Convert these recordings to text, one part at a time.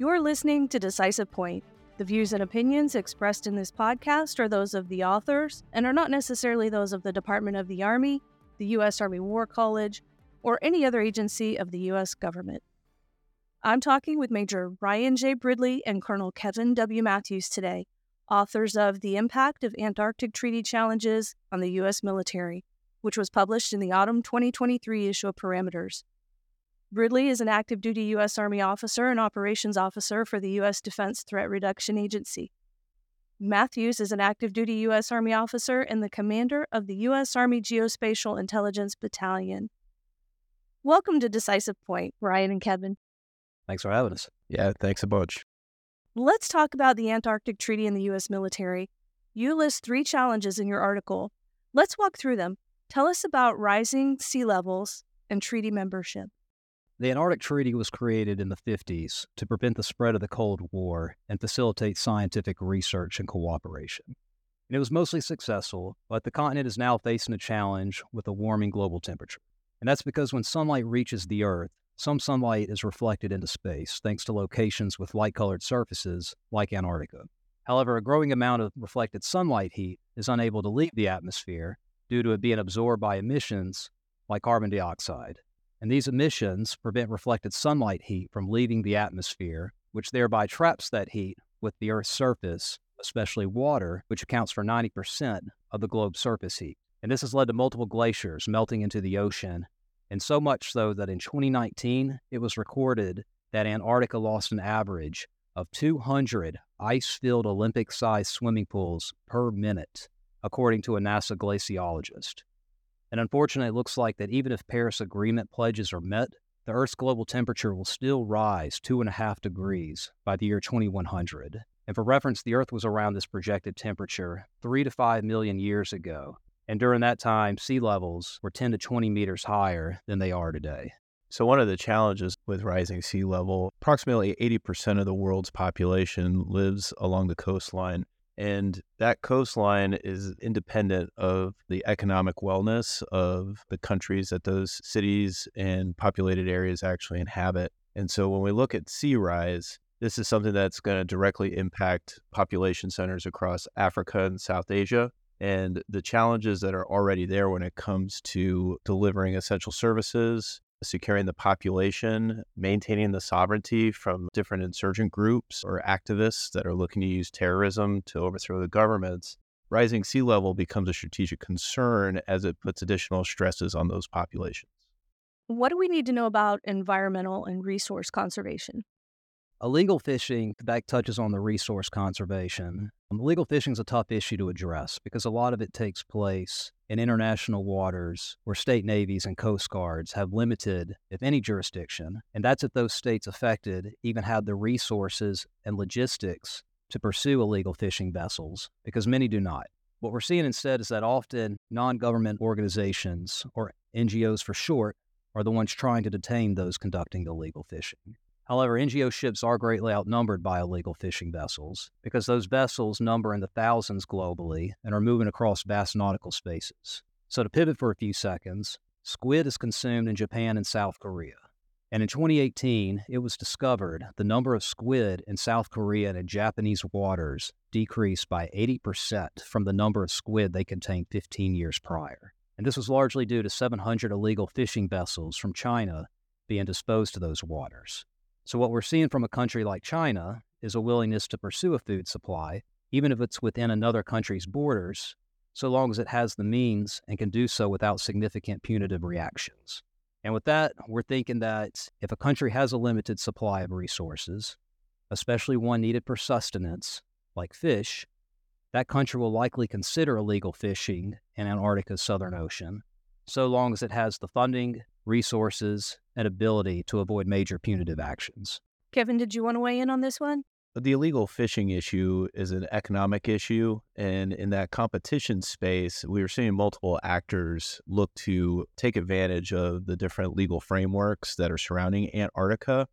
You're listening to Decisive Point. The views and opinions expressed in this podcast are those of the authors and are not necessarily those of the Department of the Army, the U.S. Army War College, or any other agency of the U.S. government. I'm talking with Major Ryan J. Bridley and Colonel Kevin W. Matthews today, authors of The Impact of Antarctic Treaty Challenges on the U.S. Military, which was published in the autumn 2023 issue of Parameters. Bridley is an active duty U.S. Army officer and operations officer for the U.S. Defense Threat Reduction Agency. Matthews is an active duty U.S. Army officer and the commander of the U.S. Army Geospatial Intelligence Battalion. Welcome to Decisive Point, Ryan and Kevin. Thanks for having us. Yeah, thanks a bunch. Let's talk about the Antarctic Treaty and the U.S. military. You list three challenges in your article. Let's walk through them. Tell us about rising sea levels and treaty membership. The Antarctic Treaty was created in the 50s to prevent the spread of the Cold War and facilitate scientific research and cooperation. And it was mostly successful, but the continent is now facing a challenge with a warming global temperature. And that's because when sunlight reaches the Earth, some sunlight is reflected into space thanks to locations with light colored surfaces like Antarctica. However, a growing amount of reflected sunlight heat is unable to leave the atmosphere due to it being absorbed by emissions like carbon dioxide. And these emissions prevent reflected sunlight heat from leaving the atmosphere, which thereby traps that heat with the Earth's surface, especially water, which accounts for 90% of the globe's surface heat. And this has led to multiple glaciers melting into the ocean, and so much so that in 2019, it was recorded that Antarctica lost an average of 200 ice filled Olympic sized swimming pools per minute according to a NASA glaciologist. And unfortunately, it looks like that even if Paris Agreement pledges are met, the Earth's global temperature will still rise two and a half degrees by the year 2100. And for reference, the Earth was around this projected temperature three to five million years ago. And during that time, sea levels were 10 to 20 meters higher than they are today. So, one of the challenges with rising sea level, approximately 80% of the world's population lives along the coastline. And that coastline is independent of the economic wellness of the countries that those cities and populated areas actually inhabit. And so when we look at sea rise, this is something that's going to directly impact population centers across Africa and South Asia. And the challenges that are already there when it comes to delivering essential services, securing the population, maintaining the sovereignty from different insurgent groups or activists that are looking to use terrorism to overthrow the governments, rising sea level becomes a strategic concern as it puts additional stresses on those populations. What do we need to know about environmental and resource conservation? Illegal fishing that touches on the resource conservation. Um, illegal fishing is a tough issue to address because a lot of it takes place in international waters where state navies and coast guards have limited, if any, jurisdiction. And that's if those states affected even have the resources and logistics to pursue illegal fishing vessels, because many do not. What we're seeing instead is that often non government organizations, or NGOs for short, are the ones trying to detain those conducting illegal fishing. However, NGO ships are greatly outnumbered by illegal fishing vessels because those vessels number in the thousands globally and are moving across vast nautical spaces. So, to pivot for a few seconds, squid is consumed in Japan and South Korea. And in 2018, it was discovered the number of squid in South Korea and Japanese waters decreased by 80% from the number of squid they contained 15 years prior. And this was largely due to 700 illegal fishing vessels from China being disposed to those waters. So, what we're seeing from a country like China is a willingness to pursue a food supply, even if it's within another country's borders, so long as it has the means and can do so without significant punitive reactions. And with that, we're thinking that if a country has a limited supply of resources, especially one needed for sustenance, like fish, that country will likely consider illegal fishing in Antarctica's southern ocean, so long as it has the funding, resources, and ability to avoid major punitive actions. Kevin, did you want to weigh in on this one? The illegal fishing issue is an economic issue. And in that competition space, we are seeing multiple actors look to take advantage of the different legal frameworks that are surrounding Antarctica.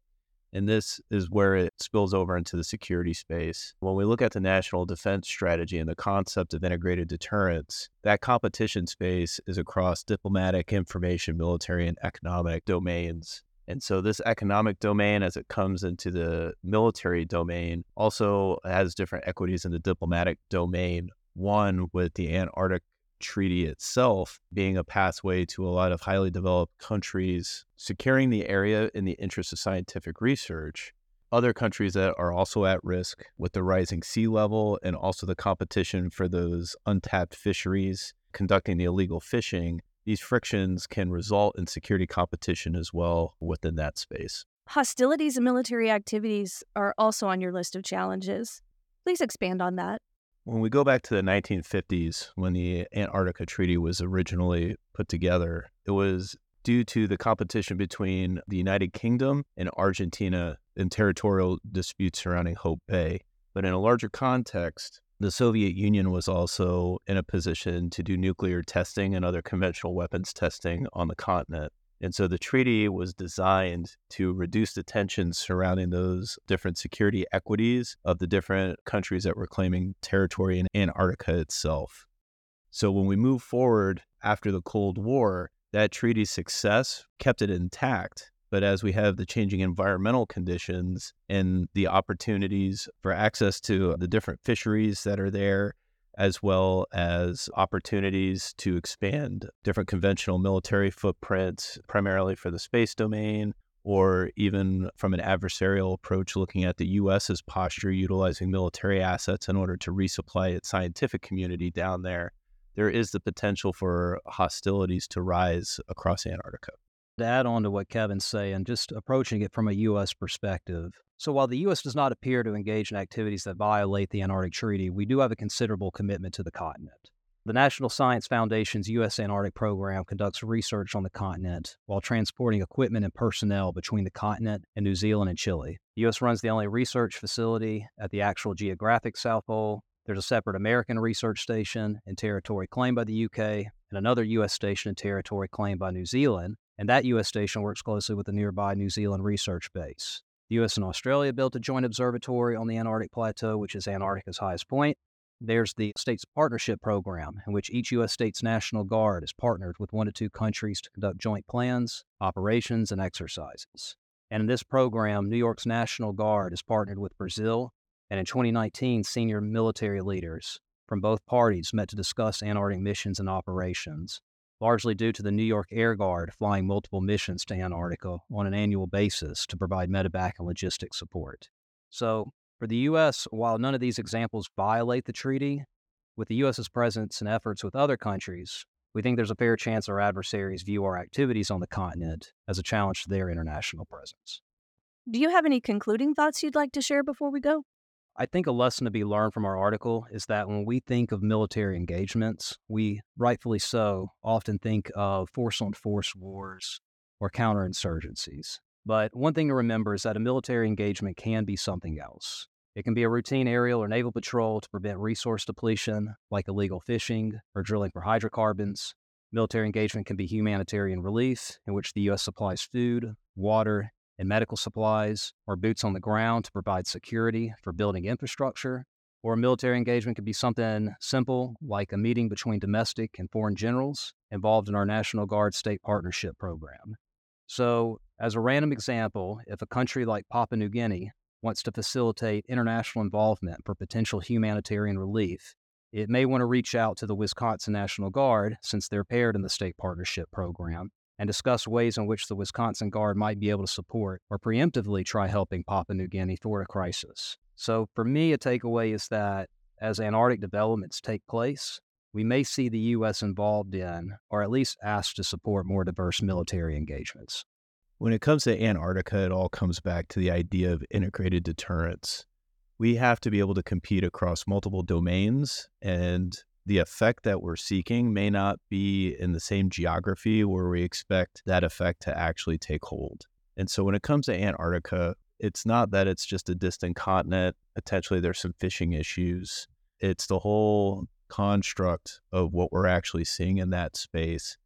And this is where it spills over into the security space. When we look at the national defense strategy and the concept of integrated deterrence, that competition space is across diplomatic, information, military, and economic domains. And so, this economic domain, as it comes into the military domain, also has different equities in the diplomatic domain. One, with the Antarctic Treaty itself being a pathway to a lot of highly developed countries securing the area in the interest of scientific research. Other countries that are also at risk with the rising sea level and also the competition for those untapped fisheries, conducting the illegal fishing, these frictions can result in security competition as well within that space. Hostilities and military activities are also on your list of challenges. Please expand on that. When we go back to the 1950s, when the Antarctica Treaty was originally put together, it was due to the competition between the United Kingdom and Argentina in territorial disputes surrounding Hope Bay. But in a larger context, the Soviet Union was also in a position to do nuclear testing and other conventional weapons testing on the continent. And so the treaty was designed to reduce the tensions surrounding those different security equities of the different countries that were claiming territory in Antarctica itself. So when we move forward after the Cold War, that treaty's success kept it intact. But as we have the changing environmental conditions and the opportunities for access to the different fisheries that are there, as well as opportunities to expand different conventional military footprints, primarily for the space domain, or even from an adversarial approach, looking at the US's posture, utilizing military assets in order to resupply its scientific community down there. There is the potential for hostilities to rise across Antarctica. To add on to what Kevin's saying, just approaching it from a U.S. perspective, so while the U.S. does not appear to engage in activities that violate the Antarctic Treaty, we do have a considerable commitment to the continent. The National Science Foundation's U.S. Antarctic program conducts research on the continent while transporting equipment and personnel between the continent and New Zealand and Chile. The U.S. runs the only research facility at the actual geographic South Pole. There's a separate American research station in territory claimed by the UK and another U.S. station in territory claimed by New Zealand, and that U.S. station works closely with the nearby New Zealand research base. The US and Australia built a joint observatory on the Antarctic Plateau, which is Antarctica's highest point. There's the States Partnership Program, in which each U.S. state's National Guard is partnered with one to two countries to conduct joint plans, operations, and exercises. And in this program, New York's National Guard is partnered with Brazil, and in 2019, senior military leaders from both parties met to discuss Antarctic missions and operations largely due to the New York Air Guard flying multiple missions to Antarctica on an annual basis to provide medevac and logistics support. So, for the U.S., while none of these examples violate the treaty, with the U.S.'s presence and efforts with other countries, we think there's a fair chance our adversaries view our activities on the continent as a challenge to their international presence. Do you have any concluding thoughts you'd like to share before we go? I think a lesson to be learned from our article is that when we think of military engagements, we rightfully so often think of force on force wars or counterinsurgencies. But one thing to remember is that a military engagement can be something else. It can be a routine aerial or naval patrol to prevent resource depletion, like illegal fishing or drilling for hydrocarbons. Military engagement can be humanitarian relief, in which the U.S. supplies food, water, and medical supplies, or boots on the ground to provide security for building infrastructure. Or a military engagement could be something simple like a meeting between domestic and foreign generals involved in our National Guard State Partnership Program. So, as a random example, if a country like Papua New Guinea wants to facilitate international involvement for potential humanitarian relief, it may want to reach out to the Wisconsin National Guard since they're paired in the State Partnership Program and discuss ways in which the Wisconsin Guard might be able to support or preemptively try helping Papua New Guinea thwart a crisis. So, for me, a takeaway is that as Antarctic developments take place, we may see the U.S. involved in, or at least asked to support more diverse military engagements. When it comes to Antarctica, it all comes back to the idea of integrated deterrence. We have to be able to compete across multiple domains, and the effect that we're seeking may not be in the same geography where we expect that effect to actually take hold. And so when it comes to Antarctica, it's not that it's just a distant continent. Potentially there's some fishing issues. It's the whole construct of what we're actually seeing in that space.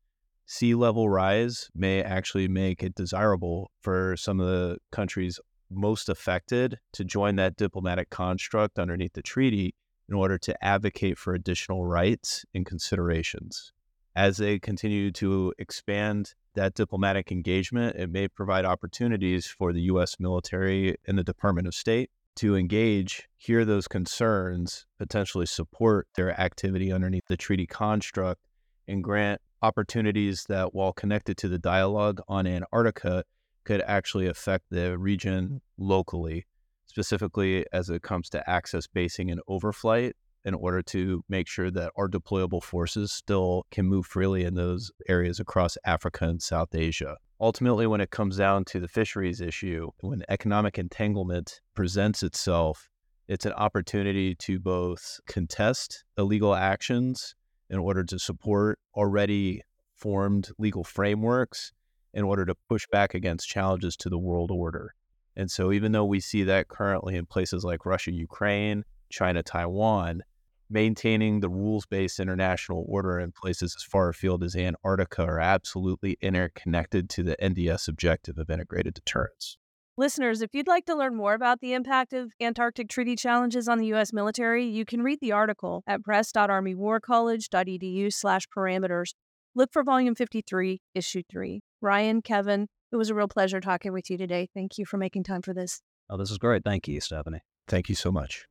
Sea level rise may actually make it desirable for some of the countries most affected to join that diplomatic construct underneath the treaty in order to advocate for additional rights and considerations. As they continue to expand that diplomatic engagement, it may provide opportunities for the U.S. military and the Department of State to engage, hear those concerns, potentially support their activity underneath the treaty construct, and grant opportunities that, while connected to the dialogue on Antarctica, could actually affect the region locally, specifically as it comes to access basing and overflight in order to make sure that our deployable forces still can move freely in those areas across Africa and South Asia. Ultimately, when it comes down to the fisheries issue, when economic entanglement presents itself, it's an opportunity to both contest illegal actions in order to support already formed legal frameworks in order to push back against challenges to the world order. And so, even though we see that currently in places like Russia, Ukraine, China, Taiwan, maintaining the rules based international order in places as far afield as Antarctica are absolutely interconnected to the NDS objective of integrated deterrence. Listeners, if you'd like to learn more about the impact of Antarctic treaty challenges on the U.S. military, you can read the article at press.armywarcollege.edu slash parameters. Look for volume 53, issue 3. Ryan, Kevin, it was a real pleasure talking with you today. Thank you for making time for this. Oh, this is great. Thank you, Stephanie. Thank you so much.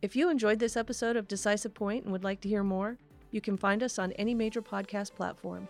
If you enjoyed this episode of Decisive Point and would like to hear more, you can find us on any major podcast platform.